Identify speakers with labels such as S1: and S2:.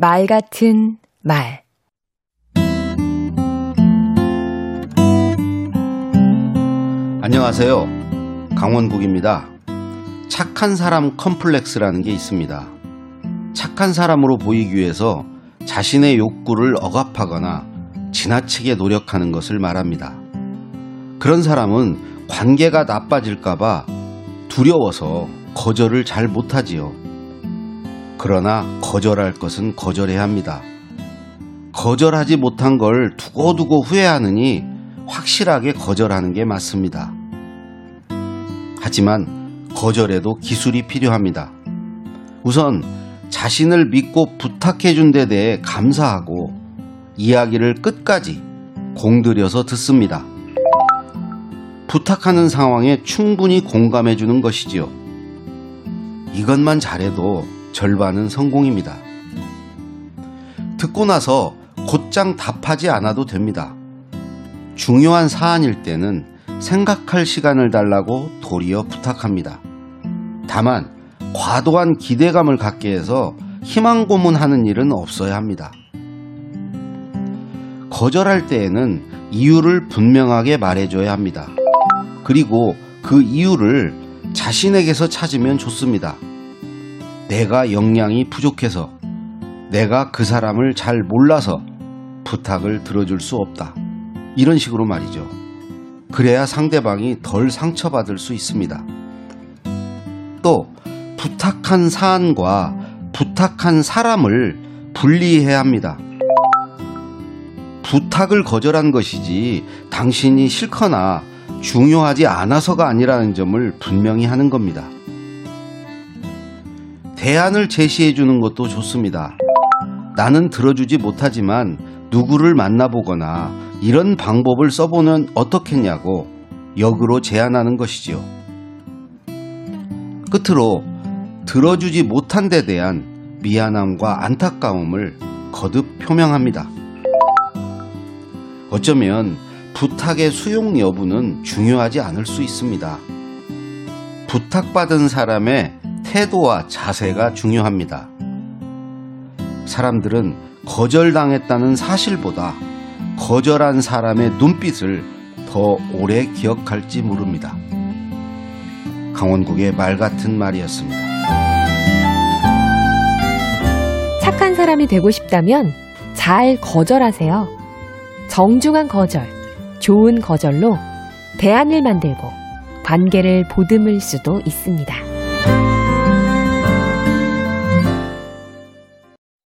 S1: 말 같은 말
S2: 안녕하세요. 강원국입니다. 착한 사람 컴플렉스라는 게 있습니다. 착한 사람으로 보이기 위해서 자신의 욕구를 억압하거나 지나치게 노력하는 것을 말합니다. 그런 사람은 관계가 나빠질까봐 두려워서 거절을 잘 못하지요. 그러나 거절할 것은 거절해야 합니다. 거절하지 못한 걸 두고두고 후회하느니 확실하게 거절하는 게 맞습니다. 하지만 거절에도 기술이 필요합니다. 우선 자신을 믿고 부탁해 준 데 대해 감사하고 이야기를 끝까지 공들여서 듣습니다. 부탁하는 상황에 충분히 공감해 주는 것이지요. 이것만 잘해도 절반은 성공입니다. 듣고 나서 곧장 답하지 않아도 됩니다. 중요한 사안일 때는 생각할 시간을 달라고 도리어 부탁합니다. 다만 과도한 기대감을 갖게 해서 희망 고문하는 일은 없어야 합니다. 거절할 때에는 이유를 분명하게 말해줘야 합니다. 그리고 그 이유를 자신에게서 찾으면 좋습니다. 내가 역량이 부족해서, 내가 그 사람을 잘 몰라서 부탁을 들어줄 수 없다. 이런 식으로 말이죠. 그래야 상대방이 덜 상처받을 수 있습니다. 또, 부탁한 사안과 부탁한 사람을 분리해야 합니다. 부탁을 거절한 것이지 당신이 싫거나 중요하지 않아서가 아니라는 점을 분명히 하는 겁니다. 대안을 제시해 주는 것도 좋습니다. 나는 들어주지 못하지만 누구를 만나보거나 이런 방법을 써보면 어떻겠냐고 역으로 제안하는 것이지요. 끝으로 들어주지 못한 데 대한 미안함과 안타까움을 거듭 표명합니다. 어쩌면 부탁의 수용 여부는 중요하지 않을 수 있습니다. 부탁받은 사람의 태도와 자세가 중요합니다. 사람들은 거절당했다는 사실보다 거절한 사람의 눈빛을 더 오래 기억할지 모릅니다. 강원국의 말 같은 말이었습니다.
S1: 착한 사람이 되고 싶다면 잘 거절하세요. 정중한 거절, 좋은 거절로 대안을 만들고 관계를 보듬을 수도 있습니다.